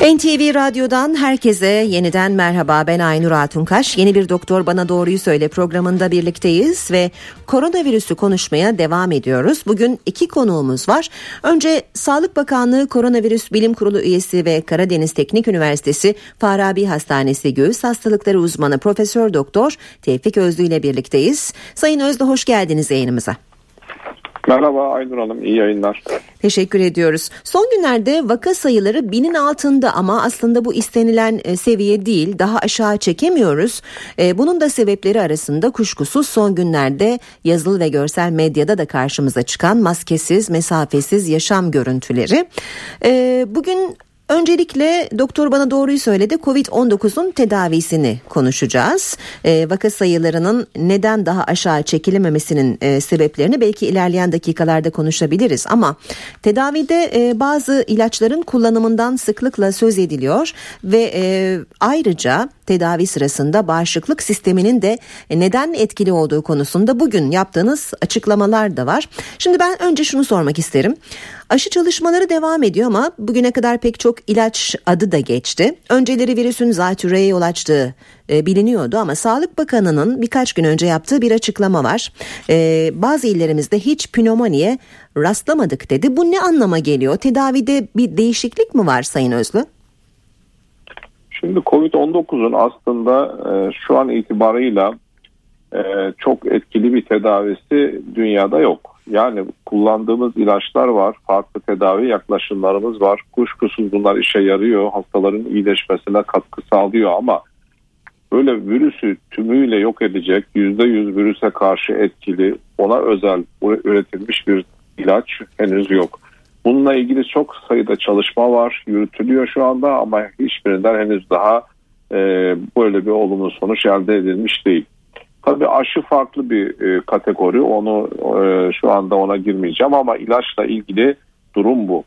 NTV Radyo'dan herkese yeniden merhaba ben Aynur Altunkaş. Yeni bir Doktor Bana Doğruyu Söyle programında birlikteyiz ve koronavirüsü konuşmaya devam ediyoruz. Bugün iki konuğumuz var. Önce Sağlık Bakanlığı Koronavirüs Bilim Kurulu üyesi ve Karadeniz Teknik Üniversitesi Farabi Hastanesi Göğüs Hastalıkları uzmanı Profesör Doktor Tevfik Özlü ile birlikteyiz. Sayın Özlü hoş geldiniz yayınımıza. Merhaba Aynur Hanım, iyi yayınlar. Teşekkür ediyoruz. Son günlerde vaka sayıları binin altında ama aslında bu istenilen e, seviye değil, daha aşağı çekemiyoruz. E, bunun da sebepleri arasında kuşkusuz son günlerde yazılı ve görsel medyada da karşımıza çıkan maskesiz, mesafesiz yaşam görüntüleri. E, bugün Öncelikle doktor bana doğruyu söyledi. Covid-19'un tedavisini konuşacağız. E, vaka sayılarının neden daha aşağı çekilememesinin e, sebeplerini belki ilerleyen dakikalarda konuşabiliriz. Ama tedavide e, bazı ilaçların kullanımından sıklıkla söz ediliyor ve e, ayrıca tedavi sırasında bağışıklık sisteminin de neden etkili olduğu konusunda bugün yaptığınız açıklamalar da var. Şimdi ben önce şunu sormak isterim. Aşı çalışmaları devam ediyor ama bugüne kadar pek çok ilaç adı da geçti. Önceleri virüsün zatürreye yol açtığı e, biliniyordu ama Sağlık Bakanı'nın birkaç gün önce yaptığı bir açıklama var. E, bazı illerimizde hiç pnömoniye rastlamadık dedi. Bu ne anlama geliyor? Tedavide bir değişiklik mi var Sayın Özlü? Şimdi Covid-19'un aslında e, şu an itibarıyla e, çok etkili bir tedavisi dünyada yok. Yani kullandığımız ilaçlar var, farklı tedavi yaklaşımlarımız var. Kuşkusuz bunlar işe yarıyor, hastaların iyileşmesine katkı sağlıyor ama böyle virüsü tümüyle yok edecek, yüzde yüz virüse karşı etkili, ona özel üretilmiş bir ilaç henüz yok. Bununla ilgili çok sayıda çalışma var, yürütülüyor şu anda ama hiçbirinden henüz daha e, böyle bir olumlu sonuç elde edilmiş değil. Tabii aşı farklı bir e, kategori, onu e, şu anda ona girmeyeceğim ama ilaçla ilgili durum bu.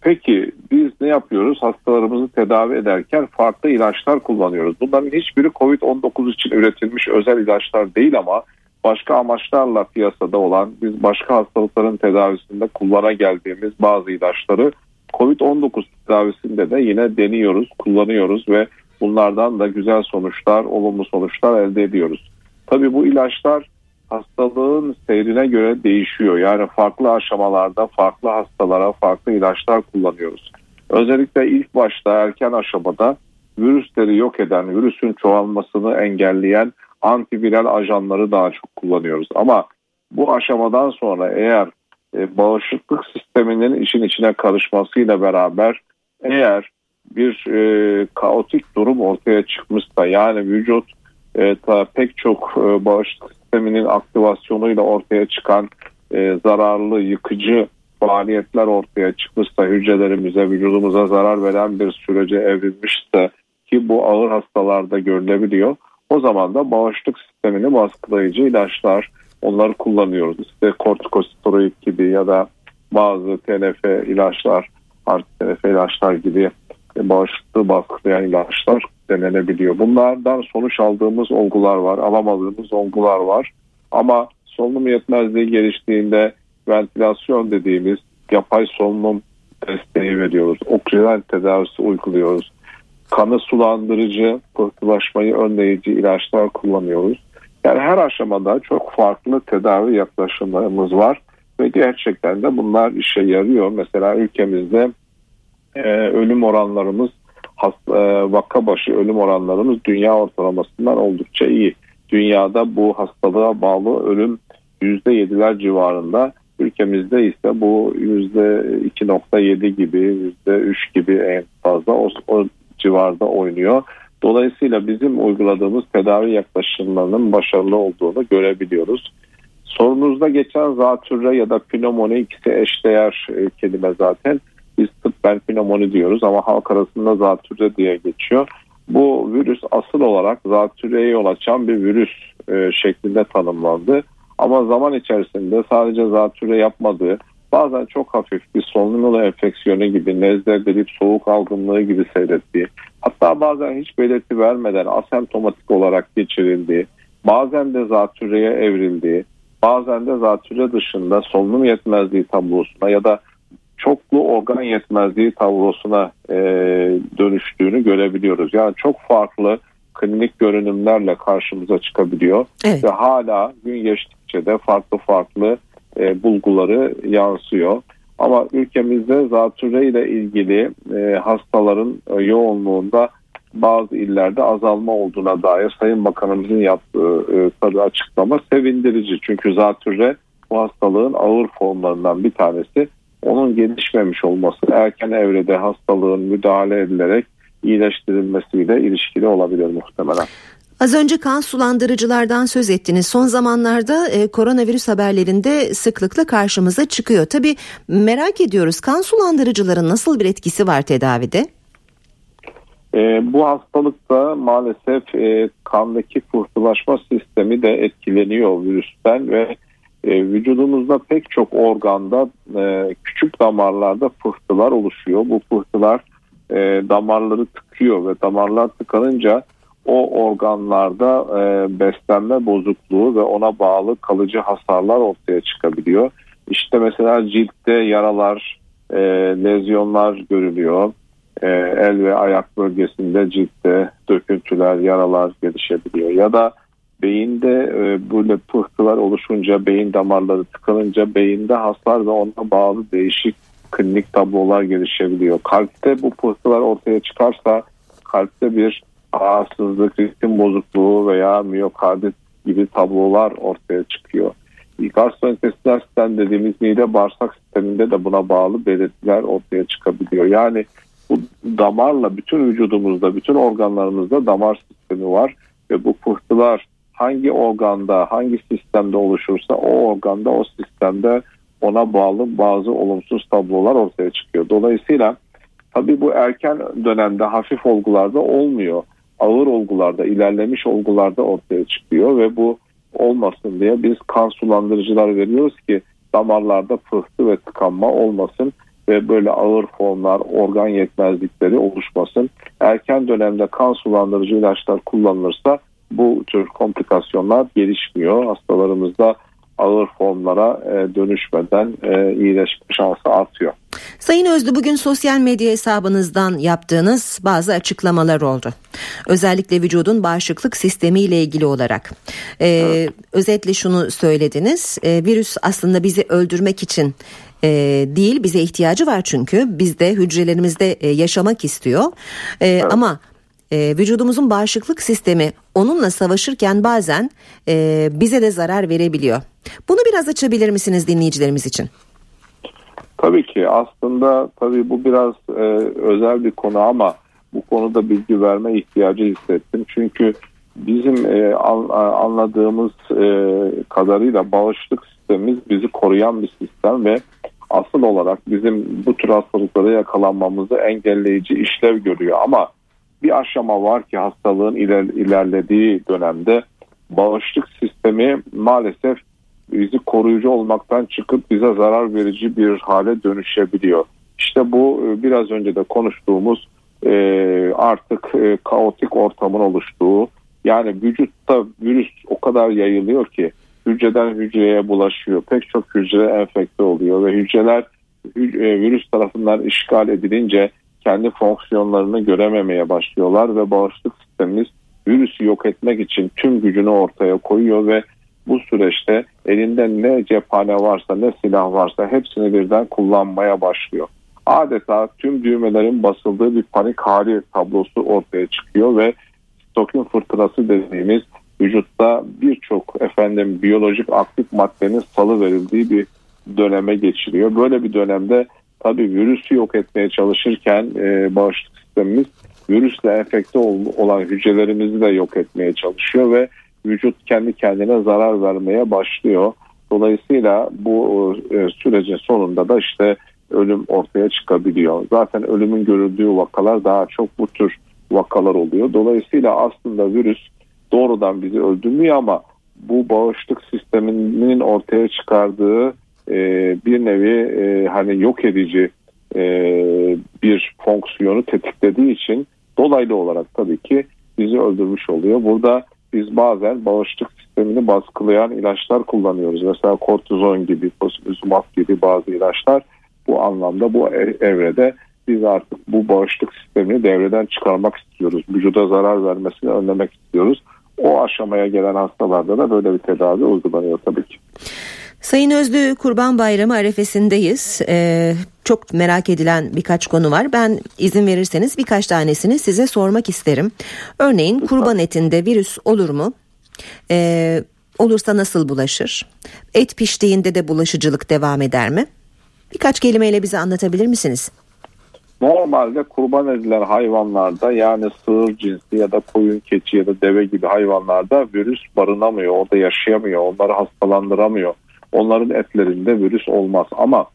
Peki biz ne yapıyoruz? Hastalarımızı tedavi ederken farklı ilaçlar kullanıyoruz. Bunların hiçbiri COVID-19 için üretilmiş özel ilaçlar değil ama başka amaçlarla piyasada olan biz başka hastalıkların tedavisinde kullana geldiğimiz bazı ilaçları COVID-19 tedavisinde de yine deniyoruz, kullanıyoruz ve bunlardan da güzel sonuçlar, olumlu sonuçlar elde ediyoruz. Tabii bu ilaçlar hastalığın seyrine göre değişiyor. Yani farklı aşamalarda farklı hastalara farklı ilaçlar kullanıyoruz. Özellikle ilk başta erken aşamada virüsleri yok eden, virüsün çoğalmasını engelleyen antiviral ajanları daha çok kullanıyoruz. Ama bu aşamadan sonra eğer e, bağışıklık sisteminin işin içine karışmasıyla beraber eğer bir e, kaotik durum ortaya çıkmışsa yani vücut e, ta, pek çok e, bağışıklık sisteminin aktivasyonuyla ortaya çıkan e, zararlı, yıkıcı faaliyetler ortaya çıkmışsa hücrelerimize, vücudumuza zarar veren bir sürece evrilmişse ki bu ağır hastalarda görülebiliyor. O zaman da bağışıklık sistemini baskılayıcı ilaçlar onları kullanıyoruz. İşte kortikosteroid gibi ya da bazı TNF ilaçlar, artı TNF ilaçlar gibi bağışıklığı baskılayan ilaçlar denenebiliyor. Bunlardan sonuç aldığımız olgular var, alamadığımız olgular var. Ama solunum yetmezliği geliştiğinde ventilasyon dediğimiz yapay solunum desteği veriyoruz. Oksijen tedavisi uyguluyoruz. Kanı sulandırıcı, pıhtılaşmayı önleyici ilaçlar kullanıyoruz. Yani her aşamada çok farklı tedavi yaklaşımlarımız var ve gerçekten de bunlar işe yarıyor. Mesela ülkemizde e, ölüm oranlarımız hasta, e, vaka başı ölüm oranlarımız dünya ortalamasından oldukça iyi. Dünyada bu hastalığa bağlı ölüm %7'ler civarında. Ülkemizde ise bu %2.7 gibi, %3 gibi en fazla o, o civarda oynuyor. Dolayısıyla bizim uyguladığımız tedavi yaklaşımlarının başarılı olduğunu görebiliyoruz. Sorunuzda geçen zatürre ya da pnömoni ikisi eşdeğer e, kelime zaten. Biz tıbben pnömoni diyoruz ama halk arasında zatürre diye geçiyor. Bu virüs asıl olarak zatürreye yol açan bir virüs e, şeklinde tanımlandı. Ama zaman içerisinde sadece zatürre yapmadığı bazen çok hafif bir solunum enfeksiyonu gibi nezle delip soğuk algınlığı gibi seyrettiği hatta bazen hiç belirti vermeden asemptomatik olarak geçirildiği bazen de zatürreye evrildiği bazen de zatürre dışında solunum yetmezliği tablosuna ya da çoklu organ yetmezliği tablosuna e, dönüştüğünü görebiliyoruz. Yani çok farklı klinik görünümlerle karşımıza çıkabiliyor evet. ve hala gün geçtikçe de farklı farklı e, bulguları yansıyor. Ama ülkemizde zatürre ile ilgili e, hastaların e, yoğunluğunda bazı illerde azalma olduğuna dair Sayın Bakanımızın yaptığı e, açıklama sevindirici. Çünkü zatürre bu hastalığın ağır formlarından bir tanesi. Onun gelişmemiş olması erken evrede hastalığın müdahale edilerek iyileştirilmesiyle ilişkili olabilir muhtemelen. Az önce kan sulandırıcılardan söz ettiniz. Son zamanlarda e, koronavirüs haberlerinde sıklıkla karşımıza çıkıyor. Tabii merak ediyoruz kan sulandırıcıların nasıl bir etkisi var tedavide? E, bu hastalıkta maalesef e, kandaki pıhtılaşma sistemi de etkileniyor virüsten ve e, vücudumuzda pek çok organda e, küçük damarlarda pıhtılar oluşuyor. Bu pıhtılar e, damarları tıkıyor ve damarlar tıkanınca o organlarda e, beslenme bozukluğu ve ona bağlı kalıcı hasarlar ortaya çıkabiliyor. İşte mesela ciltte yaralar, e, lezyonlar görülüyor. E, el ve ayak bölgesinde ciltte döküntüler, yaralar gelişebiliyor. Ya da beyinde e, böyle pıhtılar oluşunca, beyin damarları tıkanınca beyinde hasar ve ona bağlı değişik klinik tablolar gelişebiliyor. Kalpte bu pıhtılar ortaya çıkarsa kalpte bir rahatsızlık, ritim bozukluğu veya miyokardit gibi tablolar ortaya çıkıyor. Gastrointestinal sistem dediğimiz mide bağırsak sisteminde de buna bağlı belirtiler ortaya çıkabiliyor. Yani bu damarla bütün vücudumuzda, bütün organlarımızda damar sistemi var ve bu pıhtılar hangi organda, hangi sistemde oluşursa o organda, o sistemde ona bağlı bazı olumsuz tablolar ortaya çıkıyor. Dolayısıyla tabii bu erken dönemde hafif olgularda olmuyor. Ağır olgularda, ilerlemiş olgularda ortaya çıkıyor ve bu olmasın diye biz kan sulandırıcılar veriyoruz ki damarlarda pıhtı ve tıkanma olmasın ve böyle ağır formlar, organ yetmezlikleri oluşmasın. Erken dönemde kan sulandırıcı ilaçlar kullanılırsa bu tür komplikasyonlar gelişmiyor. Hastalarımızda ağır formlara e, dönüşmeden e, iyileşme şansı artıyor. Sayın Özlü bugün sosyal medya hesabınızdan yaptığınız bazı açıklamalar oldu. Özellikle vücudun bağışıklık sistemi ile ilgili olarak. Ee, evet. Özetle şunu söylediniz. Ee, virüs aslında bizi öldürmek için e, değil bize ihtiyacı var çünkü bizde hücrelerimizde e, yaşamak istiyor. E, evet. Ama e, vücudumuzun bağışıklık sistemi onunla savaşırken bazen e, bize de zarar verebiliyor. Bunu biraz açabilir misiniz dinleyicilerimiz için? Tabii ki aslında tabii bu biraz e, özel bir konu ama bu konuda bilgi verme ihtiyacı hissettim. Çünkü bizim e, anladığımız e, kadarıyla bağışıklık sistemimiz bizi koruyan bir sistem ve asıl olarak bizim bu tür hastalıklara yakalanmamızı engelleyici işlev görüyor ama bir aşama var ki hastalığın iler, ilerlediği dönemde bağışıklık sistemi maalesef bizi koruyucu olmaktan çıkıp bize zarar verici bir hale dönüşebiliyor. İşte bu e, biraz önce de konuştuğumuz e, artık e, kaotik ortamın oluştuğu yani vücutta virüs o kadar yayılıyor ki hücreden hücreye bulaşıyor. Pek çok hücre enfekte oluyor ve hücreler virüs tarafından işgal edilince kendi fonksiyonlarını görememeye başlıyorlar ve bağışıklık sistemimiz virüsü yok etmek için tüm gücünü ortaya koyuyor ve bu süreçte elinde ne cephane varsa ne silah varsa hepsini birden kullanmaya başlıyor. Adeta tüm düğmelerin basıldığı bir panik hali tablosu ortaya çıkıyor ve stokin fırtınası dediğimiz vücutta birçok efendim biyolojik aktif maddenin salı verildiği bir döneme geçiriyor. Böyle bir dönemde tabii virüsü yok etmeye çalışırken e, bağışıklık sistemimiz virüsle enfekte olan hücrelerimizi de yok etmeye çalışıyor ve vücut kendi kendine zarar vermeye başlıyor. Dolayısıyla bu e, sürecin sonunda da işte ölüm ortaya çıkabiliyor. Zaten ölümün görüldüğü vakalar daha çok bu tür vakalar oluyor. Dolayısıyla aslında virüs doğrudan bizi öldürmüyor ama bu bağışıklık sisteminin ortaya çıkardığı e, bir nevi e, hani yok edici e, bir fonksiyonu tetiklediği için dolaylı olarak tabii ki bizi öldürmüş oluyor. Burada biz bazen bağışıklık sistemini baskılayan ilaçlar kullanıyoruz. Mesela kortizon gibi, tocilizumab gibi bazı ilaçlar bu anlamda bu e, evrede biz artık bu bağışıklık sistemini devreden çıkarmak istiyoruz. Vücuda zarar vermesini önlemek istiyoruz. O aşamaya gelen hastalarda da böyle bir tedavi uygulanıyor tabii ki. Sayın Özlü Kurban Bayramı arefesindeyiz. Ee, çok merak edilen birkaç konu var. Ben izin verirseniz birkaç tanesini size sormak isterim. Örneğin kurban etinde virüs olur mu? Ee, olursa nasıl bulaşır? Et piştiğinde de bulaşıcılık devam eder mi? Birkaç kelimeyle bize anlatabilir misiniz? Normalde kurban edilen hayvanlarda yani sığır cinsi ya da koyun keçi ya da deve gibi hayvanlarda virüs barınamıyor. Orada yaşayamıyor. Onları hastalandıramıyor. Onların etlerinde virüs olmaz ama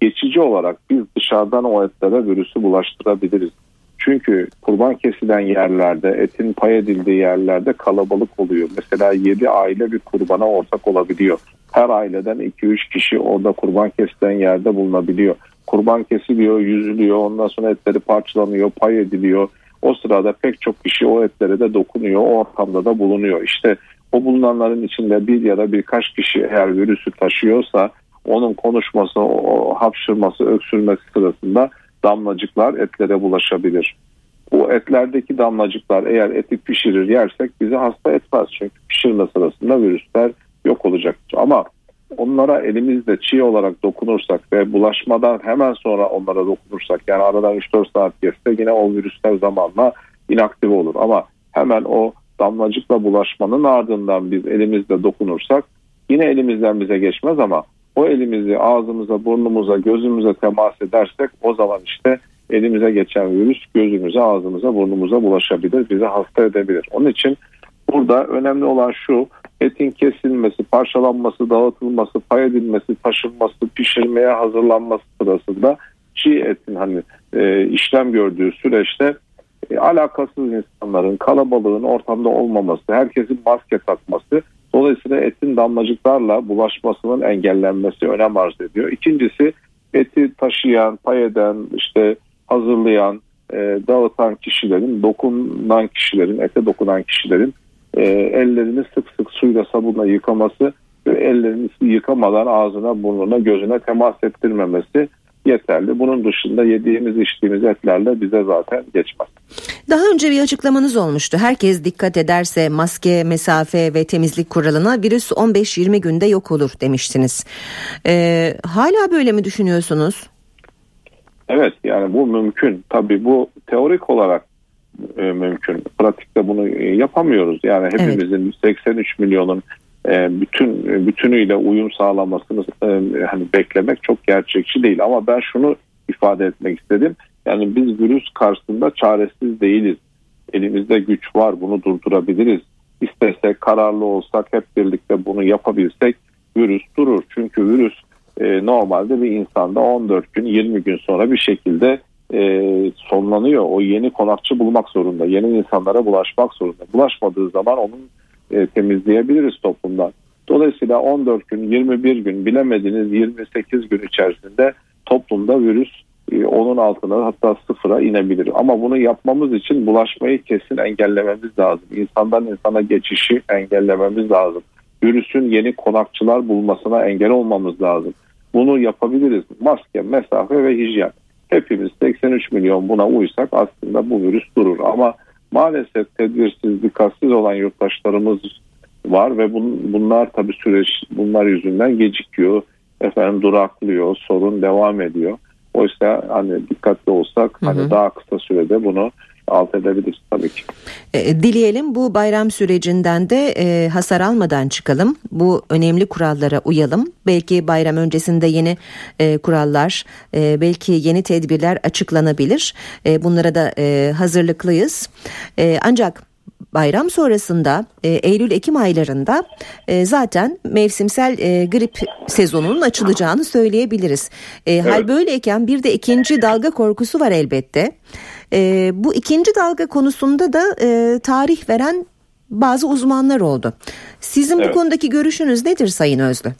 geçici olarak biz dışarıdan o etlere virüsü bulaştırabiliriz. Çünkü kurban kesilen yerlerde, etin pay edildiği yerlerde kalabalık oluyor. Mesela 7 aile bir kurbana ortak olabiliyor. Her aileden 2-3 kişi orada kurban kesilen yerde bulunabiliyor. Kurban kesiliyor, yüzülüyor, ondan sonra etleri parçalanıyor, pay ediliyor. O sırada pek çok kişi o etlere de dokunuyor, o ortamda da bulunuyor. İşte o bulunanların içinde bir ya da birkaç kişi eğer virüsü taşıyorsa onun konuşması, o hapşırması, öksürmesi sırasında damlacıklar etlere bulaşabilir. Bu etlerdeki damlacıklar eğer eti pişirir yersek bizi hasta etmez. Çünkü pişirme sırasında virüsler yok olacaktır. Ama onlara elimizle çiğ olarak dokunursak ve bulaşmadan hemen sonra onlara dokunursak yani aradan 3-4 saat geçse yine o virüsler zamanla inaktif olur. Ama hemen o damlacıkla bulaşmanın ardından biz elimizle dokunursak yine elimizden bize geçmez ama o elimizi ağzımıza, burnumuza, gözümüze temas edersek o zaman işte elimize geçen virüs gözümüze, ağzımıza, burnumuza bulaşabilir, bizi hasta edebilir. Onun için burada önemli olan şu etin kesilmesi, parçalanması, dağıtılması, pay edilmesi, taşınması, pişirmeye hazırlanması sırasında çiğ etin hani e, işlem gördüğü süreçte e, alakasız insanların, kalabalığın ortamda olmaması, herkesin maske takması dolayısıyla etin damlacıklarla bulaşmasının engellenmesi önem arz ediyor. İkincisi eti taşıyan, pay eden, işte hazırlayan, e, dağıtan kişilerin, dokunan kişilerin, ete dokunan kişilerin e, ellerini sık sık suyla sabunla yıkaması ve ellerini yıkamadan ağzına, burnuna, gözüne temas ettirmemesi yeterli. Bunun dışında yediğimiz içtiğimiz etlerle bize zaten geçmez. Daha önce bir açıklamanız olmuştu. Herkes dikkat ederse maske, mesafe ve temizlik kuralına virüs 15-20 günde yok olur demiştiniz. Ee, hala böyle mi düşünüyorsunuz? Evet yani bu mümkün. Tabii bu teorik olarak e, mümkün. Pratikte bunu e, yapamıyoruz. Yani hepimizin evet. 83 milyonun bütün bütünüyle uyum sağlamasını e, hani beklemek çok gerçekçi değil ama ben şunu ifade etmek istedim. Yani biz virüs karşısında çaresiz değiliz. Elimizde güç var bunu durdurabiliriz. İstesek kararlı olsak hep birlikte bunu yapabilsek virüs durur. Çünkü virüs e, normalde bir insanda 14 gün 20 gün sonra bir şekilde e, sonlanıyor. O yeni konakçı bulmak zorunda. Yeni insanlara bulaşmak zorunda. Bulaşmadığı zaman onun e, temizleyebiliriz toplumdan. Dolayısıyla 14 gün, 21 gün bilemediniz 28 gün içerisinde toplumda virüs e, onun altına hatta sıfıra inebilir. Ama bunu yapmamız için bulaşmayı kesin engellememiz lazım. İnsandan insana geçişi engellememiz lazım. Virüsün yeni konakçılar bulmasına engel olmamız lazım. Bunu yapabiliriz. Maske, mesafe ve hijyen. Hepimiz 83 milyon buna uysak aslında bu virüs durur. Ama maalesef tedbirsiz, dikkatsiz olan yurttaşlarımız var ve bun, bunlar tabii süreç bunlar yüzünden gecikiyor. Efendim duraklıyor, sorun devam ediyor. Oysa hani dikkatli olsak hı hı. hani daha kısa sürede bunu alt edebiliriz tabii ki. E, dileyelim bu bayram sürecinden de e, hasar almadan çıkalım. Bu önemli kurallara uyalım. Belki bayram öncesinde yeni e, kurallar, e, belki yeni tedbirler açıklanabilir. E, bunlara da e, hazırlıklıyız. E, ancak bayram sonrasında e, Eylül-Ekim aylarında e, zaten mevsimsel e, grip sezonunun açılacağını söyleyebiliriz. E, evet. Hal böyleyken bir de ikinci dalga korkusu var elbette. E, bu ikinci dalga konusunda da e, tarih veren bazı uzmanlar oldu. Sizin evet. bu konudaki görüşünüz nedir Sayın Özlü?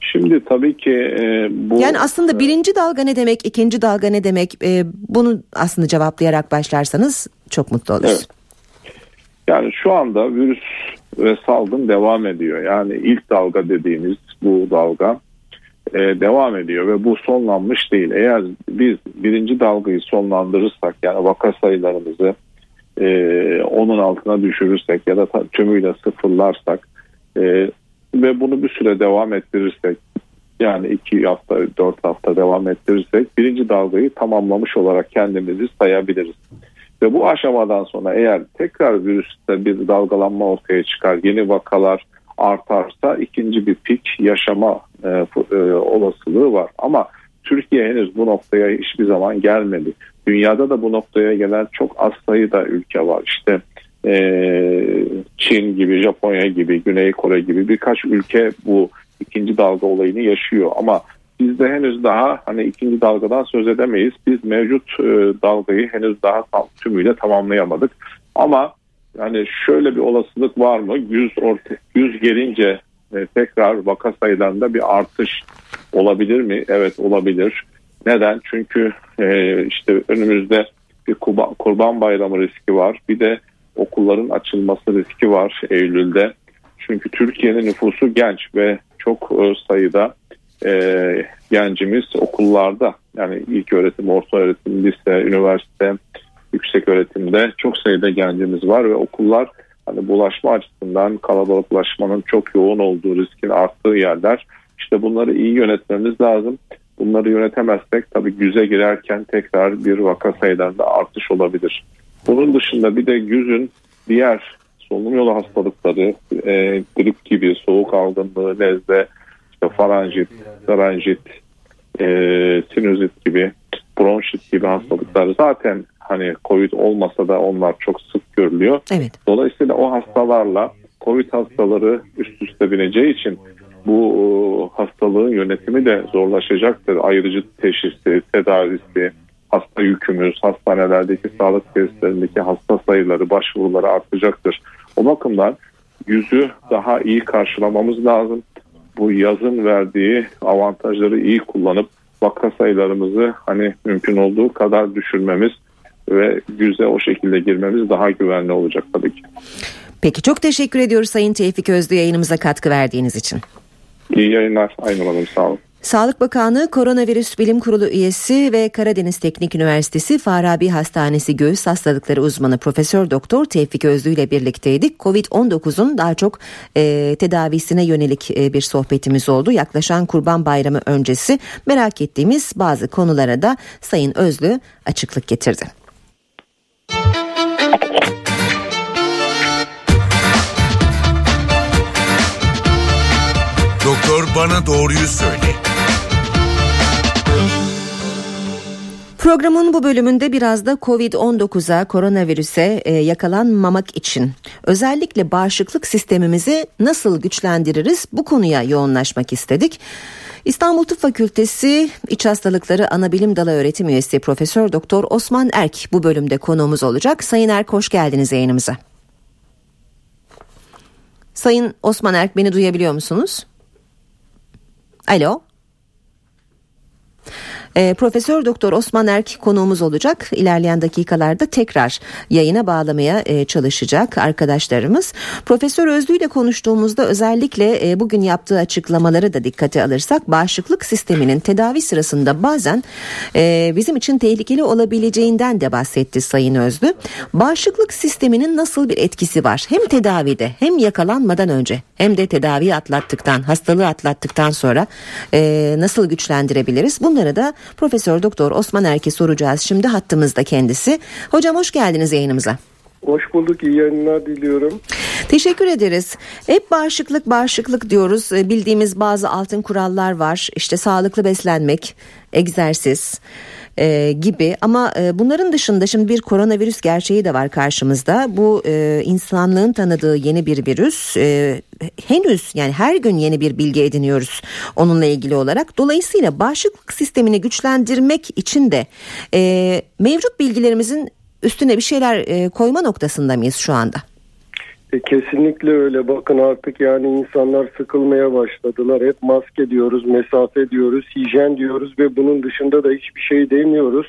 Şimdi tabii ki e, bu... Yani aslında birinci dalga ne demek, ikinci dalga ne demek e, bunu aslında cevaplayarak başlarsanız çok mutlu oluruz. Evet. Yani şu anda virüs ve salgın devam ediyor. Yani ilk dalga dediğimiz bu dalga e, devam ediyor ve bu sonlanmış değil. Eğer biz birinci dalgayı sonlandırırsak yani vaka sayılarımızı e, onun altına düşürürsek ya da tümüyle sıfırlarsak e, ve bunu bir süre devam ettirirsek yani iki hafta dört hafta devam ettirirsek birinci dalgayı tamamlamış olarak kendimizi sayabiliriz. Ve bu aşamadan sonra eğer tekrar virüste bir dalgalanma ortaya çıkar, yeni vakalar artarsa ikinci bir pik yaşama e, e, olasılığı var. Ama Türkiye henüz bu noktaya hiçbir zaman gelmedi. Dünyada da bu noktaya gelen çok az sayıda ülke var. İşte e, Çin gibi, Japonya gibi, Güney Kore gibi birkaç ülke bu ikinci dalga olayını yaşıyor. Ama biz de henüz daha hani ikinci dalgadan söz edemeyiz. Biz mevcut e, dalgayı henüz daha tam, tümüyle tamamlayamadık. Ama yani şöyle bir olasılık var mı? 100 orta 100 gelince e, tekrar vaka sayılarında bir artış olabilir mi? Evet olabilir. Neden? Çünkü e, işte önümüzde bir kurban, bayramı riski var. Bir de okulların açılması riski var Eylül'de. Çünkü Türkiye'nin nüfusu genç ve çok e, sayıda e, gencimiz okullarda yani ilk öğretim, orta öğretim, lise, üniversite, yüksek öğretimde çok sayıda gencimiz var ve okullar hani bulaşma açısından kalabalıklaşmanın çok yoğun olduğu riskin arttığı yerler. İşte bunları iyi yönetmemiz lazım. Bunları yönetemezsek tabii güze girerken tekrar bir vaka sayılarında artış olabilir. Bunun dışında bir de güzün diğer solunum yolu hastalıkları, e, grip gibi, soğuk algınlığı, nezle, işte faranjit, faranjit, e, sinüzit gibi, bronşit gibi hastalıklar zaten hani COVID olmasa da onlar çok sık görülüyor. Evet. Dolayısıyla o hastalarla COVID hastaları üst üste bineceği için bu e, hastalığın yönetimi de zorlaşacaktır. Ayrıcı teşhisi, tedavisi, hasta yükümüz, hastanelerdeki sağlık tesislerindeki hasta sayıları, başvuruları artacaktır. O bakımdan yüzü daha iyi karşılamamız lazım. Bu yazın verdiği avantajları iyi kullanıp vaka sayılarımızı hani mümkün olduğu kadar düşürmemiz ve yüze o şekilde girmemiz daha güvenli olacak tabii ki. Peki çok teşekkür ediyoruz Sayın Tevfik Özlü yayınımıza katkı verdiğiniz için. İyi yayınlar. Aynı Hanım sağ olun. Sağlık Bakanlığı Koronavirüs Bilim Kurulu üyesi ve Karadeniz Teknik Üniversitesi Farabi Hastanesi Göğüs Hastalıkları uzmanı Profesör Doktor Tevfik Özlü ile birlikteydik. Covid-19'un daha çok e, tedavisine yönelik e, bir sohbetimiz oldu. Yaklaşan Kurban Bayramı öncesi merak ettiğimiz bazı konulara da Sayın Özlü açıklık getirdi. Bana doğruyu söyle. Programın bu bölümünde biraz da Covid-19'a, koronavirüse e, yakalanmamak için özellikle bağışıklık sistemimizi nasıl güçlendiririz bu konuya yoğunlaşmak istedik. İstanbul Tıp Fakültesi İç Hastalıkları Anabilim Dalı Öğretim Üyesi Profesör Doktor Osman Erk bu bölümde konuğumuz olacak. Sayın Erk hoş geldiniz yayınımıza. Sayın Osman Erk beni duyabiliyor musunuz? Alo. E, Profesör Doktor Osman Erk konuğumuz olacak. İlerleyen dakikalarda tekrar yayına bağlamaya e, çalışacak arkadaşlarımız. Profesör Özlü ile konuştuğumuzda özellikle e, bugün yaptığı açıklamaları da dikkate alırsak bağışıklık sisteminin tedavi sırasında bazen e, bizim için tehlikeli olabileceğinden de bahsetti Sayın Özlü. Bağışıklık sisteminin nasıl bir etkisi var? Hem tedavide hem yakalanmadan önce hem de tedavi atlattıktan, hastalığı atlattıktan sonra e, nasıl güçlendirebiliriz? Bunları da Profesör Doktor Osman Erke soracağız. Şimdi hattımızda kendisi. Hocam hoş geldiniz yayınımıza. Hoş bulduk. iyi yayınlar diliyorum. Teşekkür ederiz. Hep bağışıklık bağışıklık diyoruz. E, bildiğimiz bazı altın kurallar var. İşte sağlıklı beslenmek, egzersiz e, gibi ama e, bunların dışında şimdi bir koronavirüs gerçeği de var karşımızda. Bu e, insanlığın tanıdığı yeni bir virüs. E, henüz yani her gün yeni bir bilgi ediniyoruz onunla ilgili olarak. Dolayısıyla bağışıklık sistemini güçlendirmek için de e, mevcut bilgilerimizin üstüne bir şeyler e, koyma noktasında mıyız şu anda? Kesinlikle öyle. Bakın artık yani insanlar sıkılmaya başladılar. Hep maske diyoruz, mesafe diyoruz, hijyen diyoruz ve bunun dışında da hiçbir şey demiyoruz.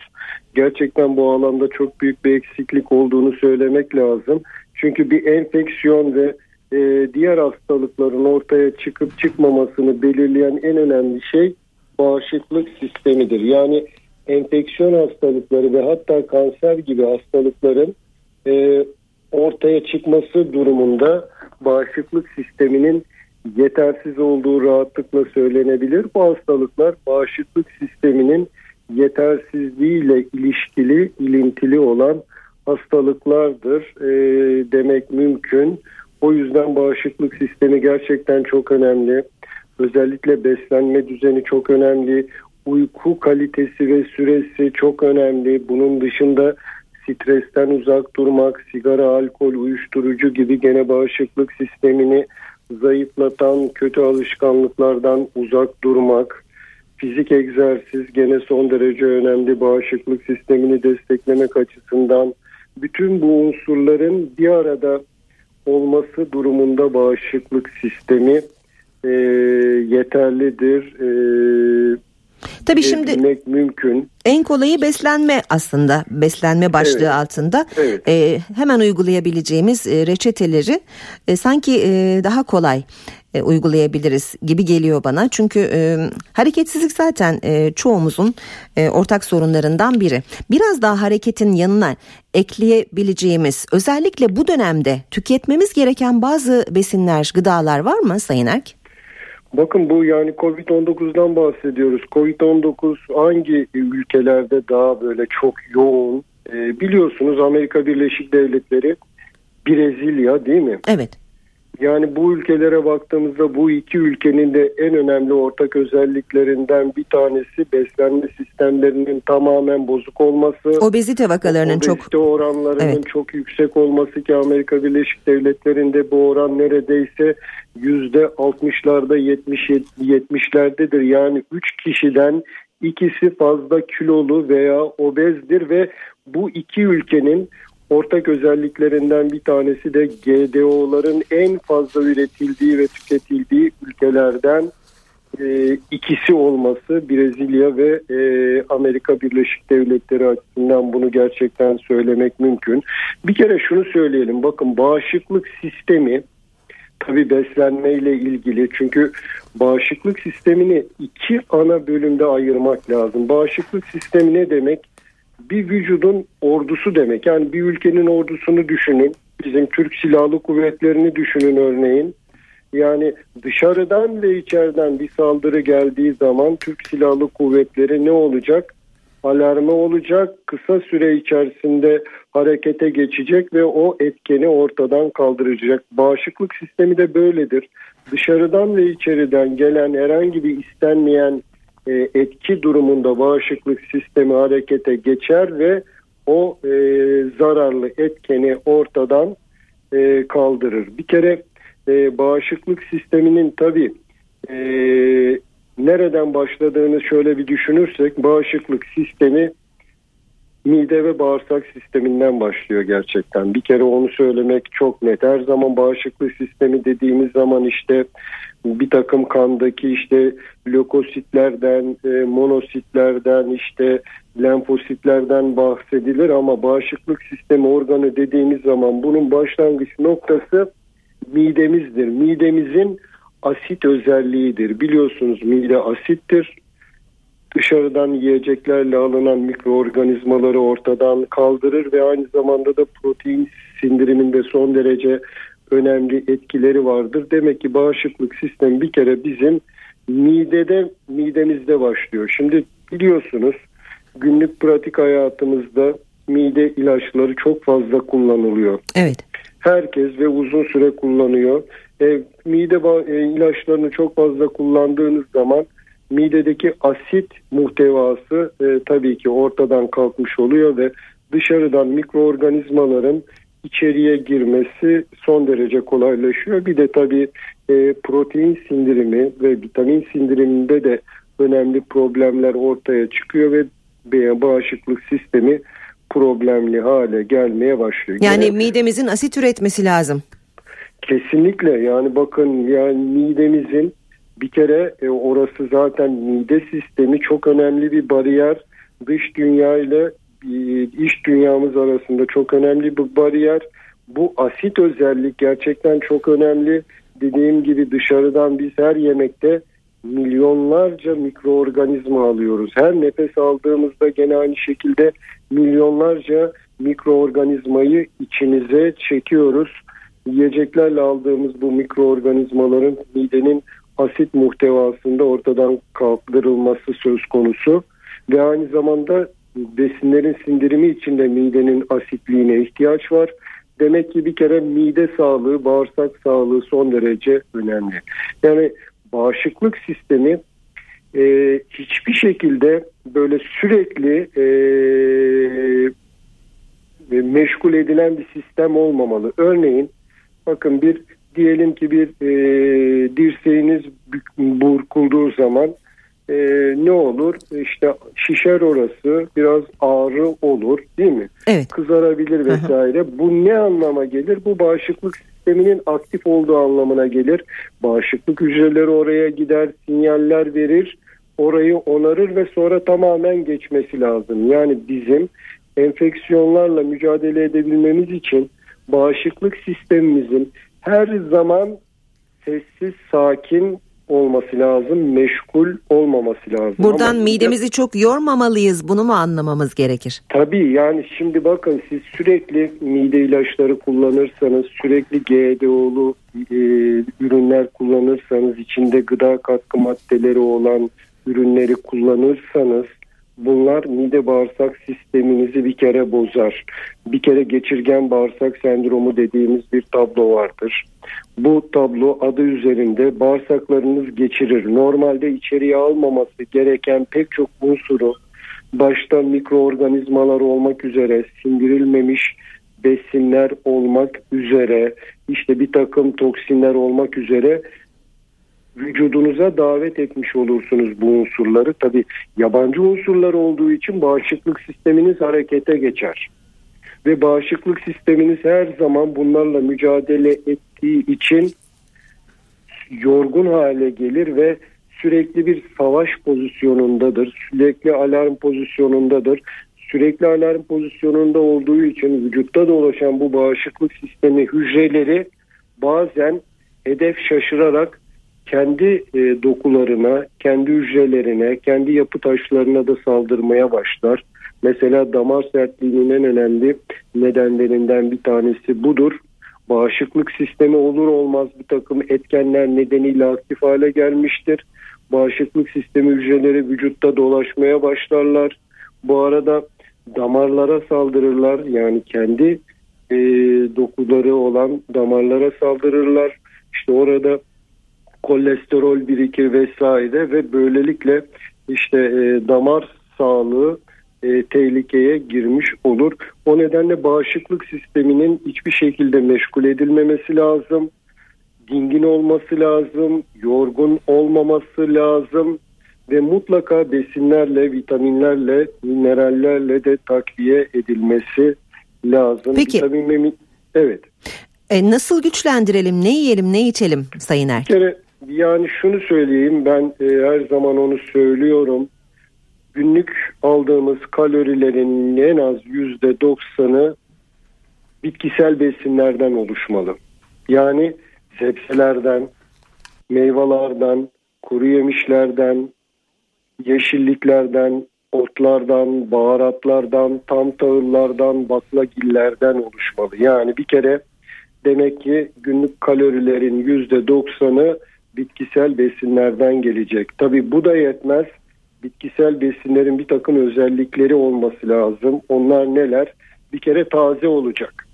Gerçekten bu alanda çok büyük bir eksiklik olduğunu söylemek lazım. Çünkü bir enfeksiyon ve e, diğer hastalıkların ortaya çıkıp çıkmamasını belirleyen en önemli şey bağışıklık sistemidir. Yani enfeksiyon hastalıkları ve hatta kanser gibi hastalıkların e, ortaya çıkması durumunda bağışıklık sisteminin yetersiz olduğu rahatlıkla söylenebilir. Bu hastalıklar bağışıklık sisteminin yetersizliğiyle ilişkili, ilintili olan hastalıklardır e, demek mümkün. O yüzden bağışıklık sistemi gerçekten çok önemli. Özellikle beslenme düzeni çok önemli. Uyku kalitesi ve süresi çok önemli. Bunun dışında stresten uzak durmak, sigara, alkol, uyuşturucu gibi gene bağışıklık sistemini zayıflatan kötü alışkanlıklardan uzak durmak, fizik egzersiz gene son derece önemli bağışıklık sistemini desteklemek açısından bütün bu unsurların bir arada olması durumunda bağışıklık sistemi e, yeterlidir. E, Tabii şimdi mümkün. En kolayı beslenme aslında beslenme başlığı evet. altında evet. E, hemen uygulayabileceğimiz e, reçeteleri e, sanki e, daha kolay e, uygulayabiliriz gibi geliyor bana. Çünkü e, hareketsizlik zaten e, çoğumuzun e, ortak sorunlarından biri. Biraz daha hareketin yanına ekleyebileceğimiz özellikle bu dönemde tüketmemiz gereken bazı besinler, gıdalar var mı Sayın Erk? Bakın bu yani Covid-19'dan bahsediyoruz. Covid-19 hangi ülkelerde daha böyle çok yoğun? Ee, biliyorsunuz Amerika Birleşik Devletleri, Brezilya değil mi? Evet. Yani bu ülkelere baktığımızda bu iki ülkenin de en önemli ortak özelliklerinden bir tanesi beslenme sistemlerinin tamamen bozuk olması. Obezite vakalarının obezite çok oranlarının evet. çok yüksek olması ki Amerika Birleşik Devletleri'nde bu oran neredeyse yüzde 60'larda 70 70'lerdedir. Yani 3 kişiden ikisi fazla kilolu veya obezdir ve bu iki ülkenin ortak özelliklerinden bir tanesi de GDO'ların en fazla üretildiği ve tüketildiği ülkelerden e, ikisi olması Brezilya ve e, Amerika Birleşik Devletleri açısından bunu gerçekten söylemek mümkün. Bir kere şunu söyleyelim bakın bağışıklık sistemi tabi beslenmeyle ilgili çünkü bağışıklık sistemini iki ana bölümde ayırmak lazım. Bağışıklık sistemi ne demek? Bir vücudun ordusu demek. Yani bir ülkenin ordusunu düşünün. Bizim Türk Silahlı Kuvvetlerini düşünün örneğin. Yani dışarıdan ve içeriden bir saldırı geldiği zaman Türk Silahlı Kuvvetleri ne olacak? Alarmı olacak, kısa süre içerisinde harekete geçecek ve o etkeni ortadan kaldıracak. Bağışıklık sistemi de böyledir. Dışarıdan ve içeriden gelen herhangi bir istenmeyen e, etki durumunda bağışıklık sistemi harekete geçer ve o e, zararlı etkeni ortadan e, kaldırır. Bir kere e, bağışıklık sisteminin tabi e, nereden başladığını şöyle bir düşünürsek bağışıklık sistemi mide ve bağırsak sisteminden başlıyor gerçekten. Bir kere onu söylemek çok net. Her zaman bağışıklık sistemi dediğimiz zaman işte bir takım kandaki işte lökositlerden, e, monositlerden, işte lenfositlerden bahsedilir ama bağışıklık sistemi organı dediğimiz zaman bunun başlangıç noktası midemizdir. Midemizin asit özelliğidir. Biliyorsunuz mide asittir. Dışarıdan yiyeceklerle alınan mikroorganizmaları ortadan kaldırır ve aynı zamanda da protein sindiriminde son derece önemli etkileri vardır. Demek ki bağışıklık sistemi bir kere bizim midede midemizde başlıyor. Şimdi biliyorsunuz günlük pratik hayatımızda mide ilaçları çok fazla kullanılıyor. Evet. Herkes ve uzun süre kullanıyor. E, mide e, ilaçlarını çok fazla kullandığınız zaman midedeki asit muhtevası e, tabii ki ortadan kalkmış oluyor ve dışarıdan mikroorganizmaların içeriye girmesi son derece kolaylaşıyor. Bir de tabii e, protein sindirimi ve vitamin sindiriminde de önemli problemler ortaya çıkıyor ve bağışıklık sistemi problemli hale gelmeye başlıyor. Yani Yine, midemizin asit üretmesi lazım. Kesinlikle yani bakın yani midemizin bir kere e, orası zaten mide sistemi çok önemli bir bariyer. Dış dünya ile e, iç dünyamız arasında çok önemli bir bariyer. Bu asit özellik gerçekten çok önemli. Dediğim gibi dışarıdan biz her yemekte milyonlarca mikroorganizma alıyoruz. Her nefes aldığımızda gene aynı şekilde milyonlarca mikroorganizmayı içimize çekiyoruz. Yiyeceklerle aldığımız bu mikroorganizmaların midenin asit muhtevasında ortadan kaldırılması söz konusu ve aynı zamanda besinlerin sindirimi için de midenin asitliğine ihtiyaç var. Demek ki bir kere mide sağlığı, bağırsak sağlığı son derece önemli. Yani bağışıklık sistemi e, hiçbir şekilde böyle sürekli e, meşgul edilen bir sistem olmamalı. Örneğin bakın bir diyelim ki bir e, dirseğiniz burkulduğu zaman e, ne olur? İşte şişer orası, biraz ağrı olur değil mi? Evet. Kızarabilir vesaire. Hı. Bu ne anlama gelir? Bu bağışıklık sisteminin aktif olduğu anlamına gelir. Bağışıklık hücreleri oraya gider, sinyaller verir, orayı onarır ve sonra tamamen geçmesi lazım. Yani bizim enfeksiyonlarla mücadele edebilmemiz için bağışıklık sistemimizin her zaman sessiz, sakin olması lazım, meşgul olmaması lazım. Buradan Ama midemizi ya, çok yormamalıyız, bunu mu anlamamız gerekir? Tabii yani şimdi bakın siz sürekli mide ilaçları kullanırsanız, sürekli GDO'lu e, ürünler kullanırsanız, içinde gıda katkı maddeleri olan ürünleri kullanırsanız bunlar mide bağırsak sisteminizi bir kere bozar. Bir kere geçirgen bağırsak sendromu dediğimiz bir tablo vardır. Bu tablo adı üzerinde bağırsaklarınız geçirir. Normalde içeriye almaması gereken pek çok unsuru başta mikroorganizmalar olmak üzere sindirilmemiş besinler olmak üzere işte bir takım toksinler olmak üzere vücudunuza davet etmiş olursunuz bu unsurları. Tabi yabancı unsurlar olduğu için bağışıklık sisteminiz harekete geçer. Ve bağışıklık sisteminiz her zaman bunlarla mücadele ettiği için yorgun hale gelir ve sürekli bir savaş pozisyonundadır. Sürekli alarm pozisyonundadır. Sürekli alarm pozisyonunda olduğu için vücutta dolaşan bu bağışıklık sistemi hücreleri bazen hedef şaşırarak kendi e, dokularına, kendi hücrelerine, kendi yapı taşlarına da saldırmaya başlar. Mesela damar sertliğinin en önemli nedenlerinden bir tanesi budur. Bağışıklık sistemi olur olmaz bir takım etkenler nedeniyle aktif hale gelmiştir. Bağışıklık sistemi hücreleri vücutta dolaşmaya başlarlar. Bu arada damarlara saldırırlar yani kendi e, dokuları olan damarlara saldırırlar. İşte orada kolesterol birikir vesaire ve böylelikle işte e, damar sağlığı e, tehlikeye girmiş olur. O nedenle bağışıklık sisteminin hiçbir şekilde meşgul edilmemesi lazım. Dingin olması lazım, yorgun olmaması lazım ve mutlaka besinlerle, vitaminlerle, minerallerle de takviye edilmesi lazım. Peki. Vitamin, evet. E, nasıl güçlendirelim, ne yiyelim, ne içelim Sayın Er? Bir kere yani şunu söyleyeyim ben e, her zaman onu söylüyorum. Günlük aldığımız kalorilerin en az yüzde doksanı bitkisel besinlerden oluşmalı. Yani sebzelerden, meyvelerden, kuru yemişlerden, yeşilliklerden, otlardan, baharatlardan, tam tahıllardan, baklagillerden oluşmalı. Yani bir kere demek ki günlük kalorilerin yüzde doksanı bitkisel besinlerden gelecek. Tabi bu da yetmez. Bitkisel besinlerin bir takım özellikleri olması lazım. Onlar neler? Bir kere taze olacak.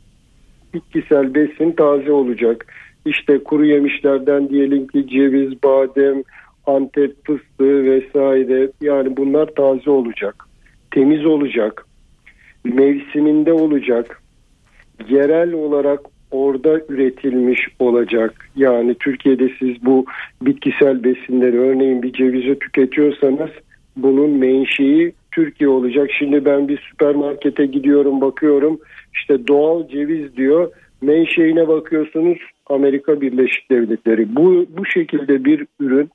Bitkisel besin taze olacak. İşte kuru yemişlerden diyelim ki ceviz, badem, antep fıstığı vesaire yani bunlar taze olacak. Temiz olacak. Mevsiminde olacak. Yerel olarak orada üretilmiş olacak. Yani Türkiye'de siz bu bitkisel besinleri örneğin bir cevizi tüketiyorsanız bunun menşei Türkiye olacak. Şimdi ben bir süpermarkete gidiyorum bakıyorum işte doğal ceviz diyor. Menşeine bakıyorsunuz Amerika Birleşik Devletleri. Bu, bu şekilde bir ürün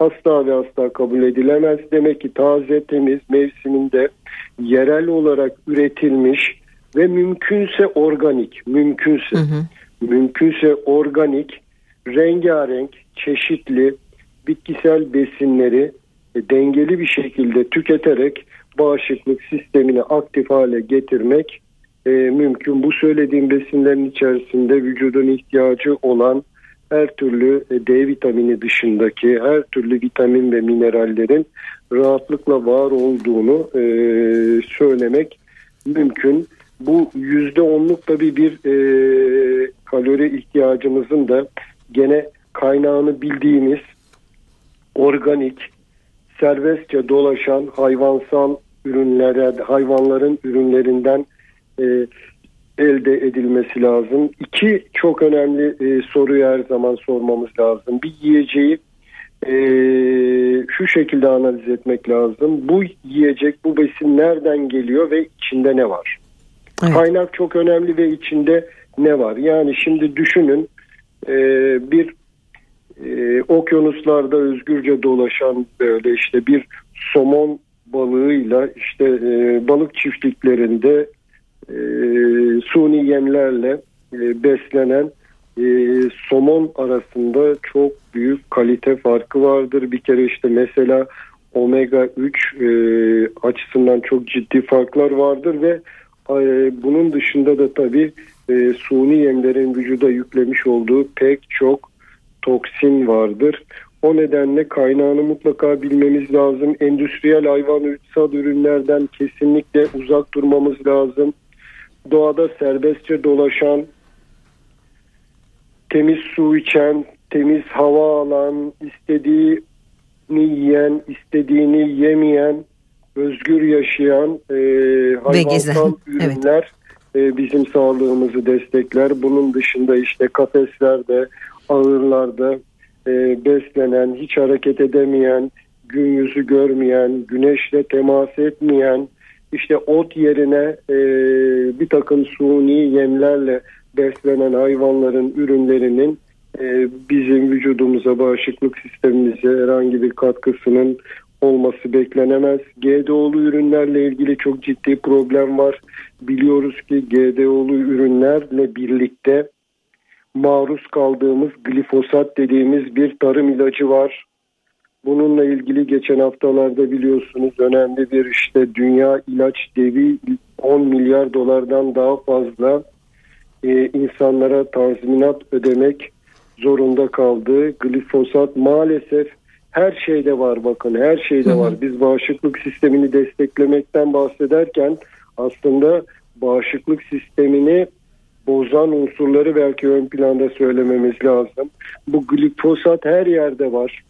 asla ve asla kabul edilemez. Demek ki taze, temiz, mevsiminde yerel olarak üretilmiş ve mümkünse organik, mümkünse, hı hı. mümkünse organik, rengarenk, çeşitli bitkisel besinleri e, dengeli bir şekilde tüketerek bağışıklık sistemini aktif hale getirmek e, mümkün. Bu söylediğim besinlerin içerisinde vücudun ihtiyacı olan her türlü e, D vitamini dışındaki her türlü vitamin ve minerallerin rahatlıkla var olduğunu e, söylemek mümkün. Bu yüzde onluk tabii bir e, kalori ihtiyacımızın da gene kaynağını bildiğimiz organik, serbestçe dolaşan hayvansal ürünlere, hayvanların ürünlerinden e, elde edilmesi lazım. İki çok önemli e, soruyu her zaman sormamız lazım. Bir yiyeceği e, şu şekilde analiz etmek lazım. Bu yiyecek, bu besin nereden geliyor ve içinde ne var? Evet. Kaynak çok önemli ve içinde ne var? Yani şimdi düşünün e, bir e, okyanuslarda özgürce dolaşan böyle işte bir somon balığıyla işte e, balık çiftliklerinde e, suni yemlerle e, beslenen e, somon arasında çok büyük kalite farkı vardır. Bir kere işte mesela omega 3 e, açısından çok ciddi farklar vardır ve bunun dışında da tabii e, suni yemlerin vücuda yüklemiş olduğu pek çok toksin vardır. O nedenle kaynağını mutlaka bilmemiz lazım. Endüstriyel hayvan ürtsal ürünlerden kesinlikle uzak durmamız lazım. Doğada serbestçe dolaşan, temiz su içen, temiz hava alan, istediğini yiyen, istediğini yemeyen, özgür yaşayan e, hayvansal ürünler evet. e, bizim sağlığımızı destekler. Bunun dışında işte kafeslerde, ağırlarda e, beslenen, hiç hareket edemeyen, gün yüzü görmeyen, güneşle temas etmeyen, işte ot yerine e, bir takım suni yemlerle beslenen hayvanların ürünlerinin e, bizim vücudumuza, bağışıklık sistemimize herhangi bir katkısının olması beklenemez. GDO'lu ürünlerle ilgili çok ciddi problem var. Biliyoruz ki GDO'lu ürünlerle birlikte maruz kaldığımız glifosat dediğimiz bir tarım ilacı var. Bununla ilgili geçen haftalarda biliyorsunuz önemli bir işte dünya ilaç devi 10 milyar dolardan daha fazla e, insanlara tazminat ödemek zorunda kaldı. Glifosat maalesef her şeyde var bakın her şeyde var. Biz bağışıklık sistemini desteklemekten bahsederken aslında bağışıklık sistemini bozan unsurları belki ön planda söylememiz lazım. Bu glifosat her yerde var.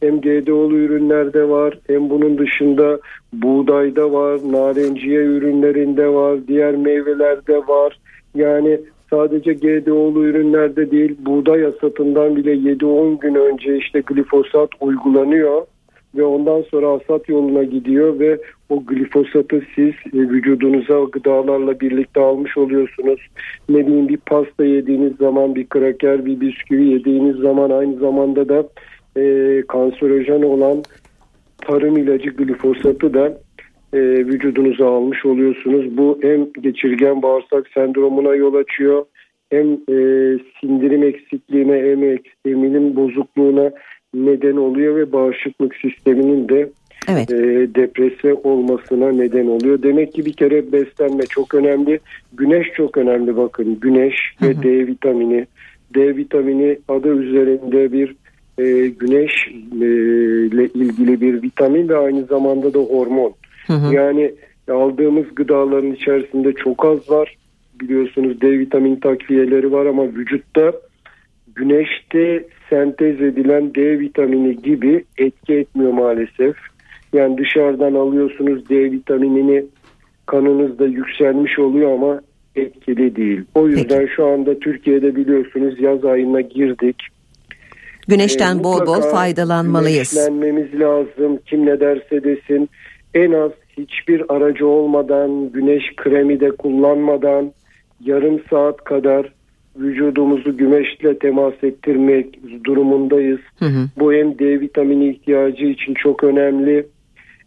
Hem GDO'lu ürünlerde var hem bunun dışında buğdayda var, narenciye ürünlerinde var, diğer meyvelerde var. Yani sadece GDO'lu ürünlerde değil buğday hasatından bile 7-10 gün önce işte glifosat uygulanıyor ve ondan sonra hasat yoluna gidiyor ve o glifosatı siz e, vücudunuza gıdalarla birlikte almış oluyorsunuz. Ne bileyim bir pasta yediğiniz zaman bir kraker bir bisküvi yediğiniz zaman aynı zamanda da e, kanserojen olan tarım ilacı glifosatı da e, vücudunuza almış oluyorsunuz. Bu hem geçirgen bağırsak sendromuna yol açıyor hem e, sindirim eksikliğine hem emilim bozukluğuna neden oluyor ve bağışıklık sisteminin de evet. e, deprese olmasına neden oluyor. Demek ki bir kere beslenme çok önemli. Güneş çok önemli bakın. Güneş ve hı hı. D vitamini. D vitamini adı üzerinde bir e, güneş e, ile ilgili bir vitamin ve aynı zamanda da hormon. Hı hı. Yani aldığımız gıdaların içerisinde çok az var. Biliyorsunuz D vitamini takviyeleri var ama vücutta güneşte sentez edilen D vitamini gibi etki etmiyor maalesef. Yani dışarıdan alıyorsunuz D vitaminini kanınızda yükselmiş oluyor ama etkili değil. O yüzden Peki. şu anda Türkiye'de biliyorsunuz yaz ayına girdik. Güneşten ee, bol bol faydalanmalıyız. Güneşlenmemiz lazım. Kim ne derse desin. En az hiçbir aracı olmadan, güneş kremi de kullanmadan yarım saat kadar vücudumuzu güneşle temas ettirmek durumundayız. Hı hı. Bu hem D vitamini ihtiyacı için çok önemli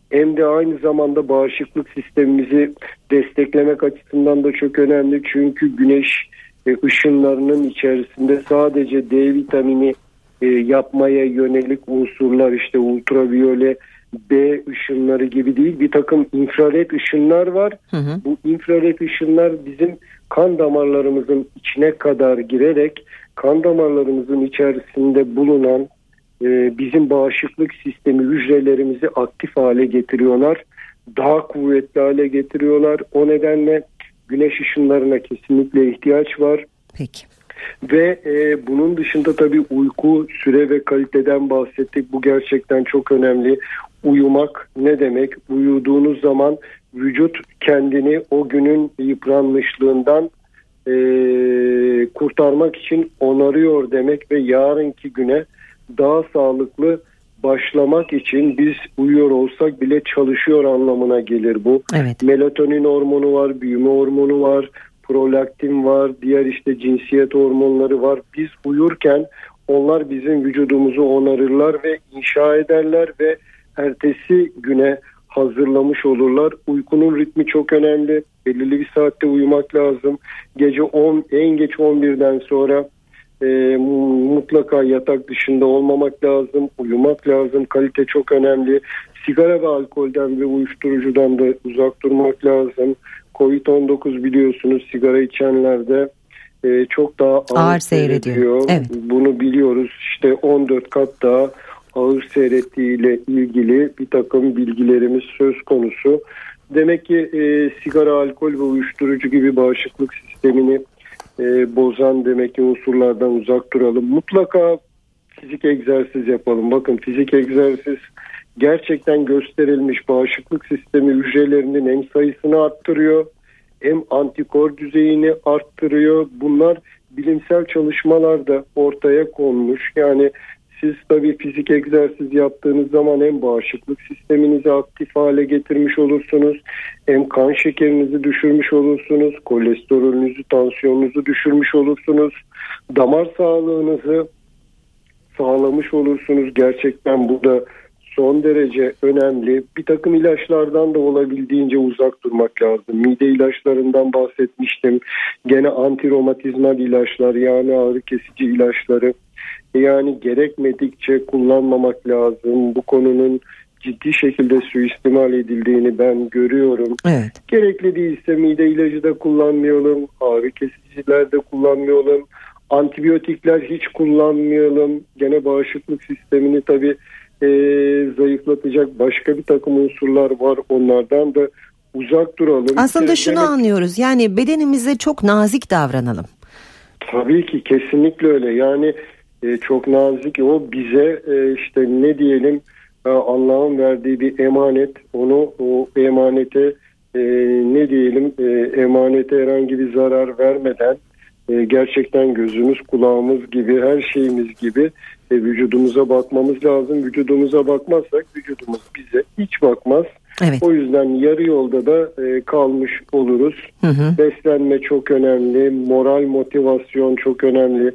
hem de aynı zamanda bağışıklık sistemimizi desteklemek açısından da çok önemli. Çünkü güneş e, ışınlarının içerisinde sadece D vitamini e, yapmaya yönelik unsurlar işte ultraviyole B ışınları gibi değil bir takım infrared ışınlar var. Hı hı. Bu infrared ışınlar bizim kan damarlarımızın içine kadar girerek kan damarlarımızın içerisinde bulunan e, bizim bağışıklık sistemi hücrelerimizi aktif hale getiriyorlar. Daha kuvvetli hale getiriyorlar. O nedenle güneş ışınlarına kesinlikle ihtiyaç var. Peki. Ve e, bunun dışında tabii uyku süre ve kaliteden bahsettik. Bu gerçekten çok önemli. Uyumak ne demek? Uyuduğunuz zaman vücut kendini o günün yıpranmışlığından e, kurtarmak için onarıyor demek ve yarınki güne daha sağlıklı başlamak için biz uyuyor olsak bile çalışıyor anlamına gelir bu. Evet. Melatonin hormonu var, büyüme hormonu var, prolaktin var, diğer işte cinsiyet hormonları var. Biz uyurken onlar bizim vücudumuzu onarırlar ve inşa ederler ve ertesi güne hazırlamış olurlar. Uykunun ritmi çok önemli. Belirli bir saatte uyumak lazım. Gece 10 en geç 11'den sonra e, mutlaka yatak dışında olmamak lazım. Uyumak lazım. Kalite çok önemli. Sigara ve alkolden ve uyuşturucudan da uzak durmak lazım. Covid-19 biliyorsunuz sigara içenlerde e, çok daha ağır, ağır seyrediyor. Evet. Bunu biliyoruz. İşte 14 kat daha ağır seyrettiğiyle ilgili bir takım bilgilerimiz söz konusu. Demek ki e, sigara, alkol ve uyuşturucu gibi bağışıklık sistemini e, bozan demek ki unsurlardan uzak duralım. Mutlaka fizik egzersiz yapalım. Bakın fizik egzersiz gerçekten gösterilmiş bağışıklık sistemi hücrelerinin hem sayısını arttırıyor hem antikor düzeyini arttırıyor. Bunlar bilimsel çalışmalarda ortaya konmuş. Yani siz tabii fizik egzersiz yaptığınız zaman hem bağışıklık sisteminizi aktif hale getirmiş olursunuz. Hem kan şekerinizi düşürmüş olursunuz. Kolesterolünüzü, tansiyonunuzu düşürmüş olursunuz. Damar sağlığınızı sağlamış olursunuz. Gerçekten bu da son derece önemli. Bir takım ilaçlardan da olabildiğince uzak durmak lazım. Mide ilaçlarından bahsetmiştim. Gene antiromatizmal ilaçlar yani ağrı kesici ilaçları yani gerekmedikçe kullanmamak lazım. Bu konunun ciddi şekilde suistimal edildiğini ben görüyorum. Evet. Gerekli değilse mide ilacı da kullanmayalım, ağrı kesiciler de kullanmayalım, antibiyotikler hiç kullanmayalım. Gene bağışıklık sistemini tabii e, zayıflatacak başka bir takım unsurlar var. Onlardan da uzak duralım. Aslında şunu Demek... anlıyoruz yani bedenimize çok nazik davranalım. Tabii ki kesinlikle öyle. Yani e, çok nazik. O bize e, işte ne diyelim e, Allah'ın verdiği bir emanet. Onu o emanete e, ne diyelim e, emanete herhangi bir zarar vermeden e, gerçekten gözümüz kulağımız gibi her şeyimiz gibi e, vücudumuza bakmamız lazım. Vücudumuza bakmazsak vücudumuz bize hiç bakmaz. Evet. O yüzden yarı yolda da e, kalmış oluruz. Hı hı. Beslenme çok önemli, moral motivasyon çok önemli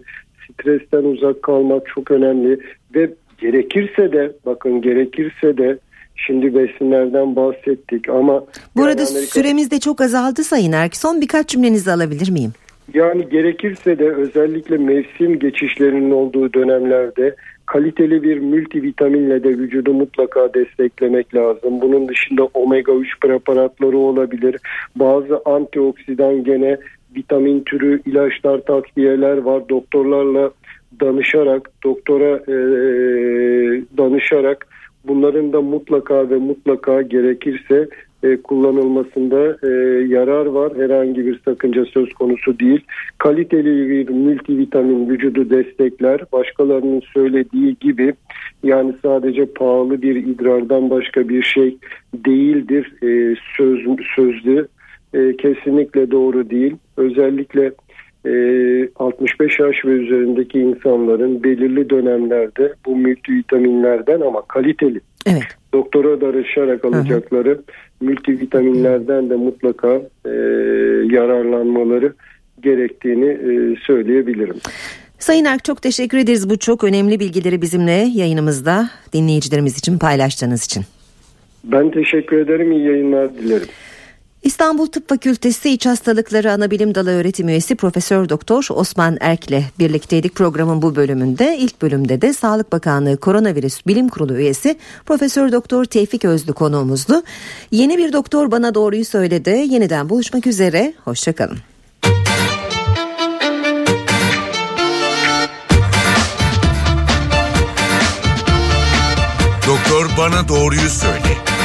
stresten uzak kalmak çok önemli ve gerekirse de bakın gerekirse de şimdi besinlerden bahsettik ama burada yani Amerika... süremiz de çok azaldı Sayın Erk. Son birkaç cümlenizi alabilir miyim? Yani gerekirse de özellikle mevsim geçişlerinin olduğu dönemlerde kaliteli bir multivitaminle de vücudu mutlaka desteklemek lazım. Bunun dışında omega 3 preparatları olabilir. Bazı antioksidan gene vitamin türü ilaçlar, takviyeler var. Doktorlarla danışarak, doktora e, danışarak bunların da mutlaka ve mutlaka gerekirse e, kullanılmasında e, yarar var. Herhangi bir sakınca söz konusu değil. Kaliteli bir multivitamin vücudu destekler. Başkalarının söylediği gibi yani sadece pahalı bir idrardan başka bir şey değildir. E, söz sözlü e, kesinlikle doğru değil. Özellikle e, 65 yaş ve üzerindeki insanların belirli dönemlerde bu multivitaminlerden ama kaliteli evet. doktora danışarak alacakları Hı-hı. multivitaminlerden de mutlaka e, yararlanmaları gerektiğini e, söyleyebilirim. Sayın Erk çok teşekkür ederiz bu çok önemli bilgileri bizimle yayınımızda dinleyicilerimiz için paylaştığınız için. Ben teşekkür ederim. İyi yayınlar dilerim. İstanbul Tıp Fakültesi İç Hastalıkları Anabilim Dalı öğretim üyesi Profesör Doktor Osman Erk'le birlikteydik programın bu bölümünde. İlk bölümde de Sağlık Bakanlığı Koronavirüs Bilim Kurulu üyesi Profesör Doktor Tevfik Özlü konuğumuzdu. Yeni bir doktor bana doğruyu söyledi. Yeniden buluşmak üzere. Hoşçakalın. Doktor bana doğruyu söyle.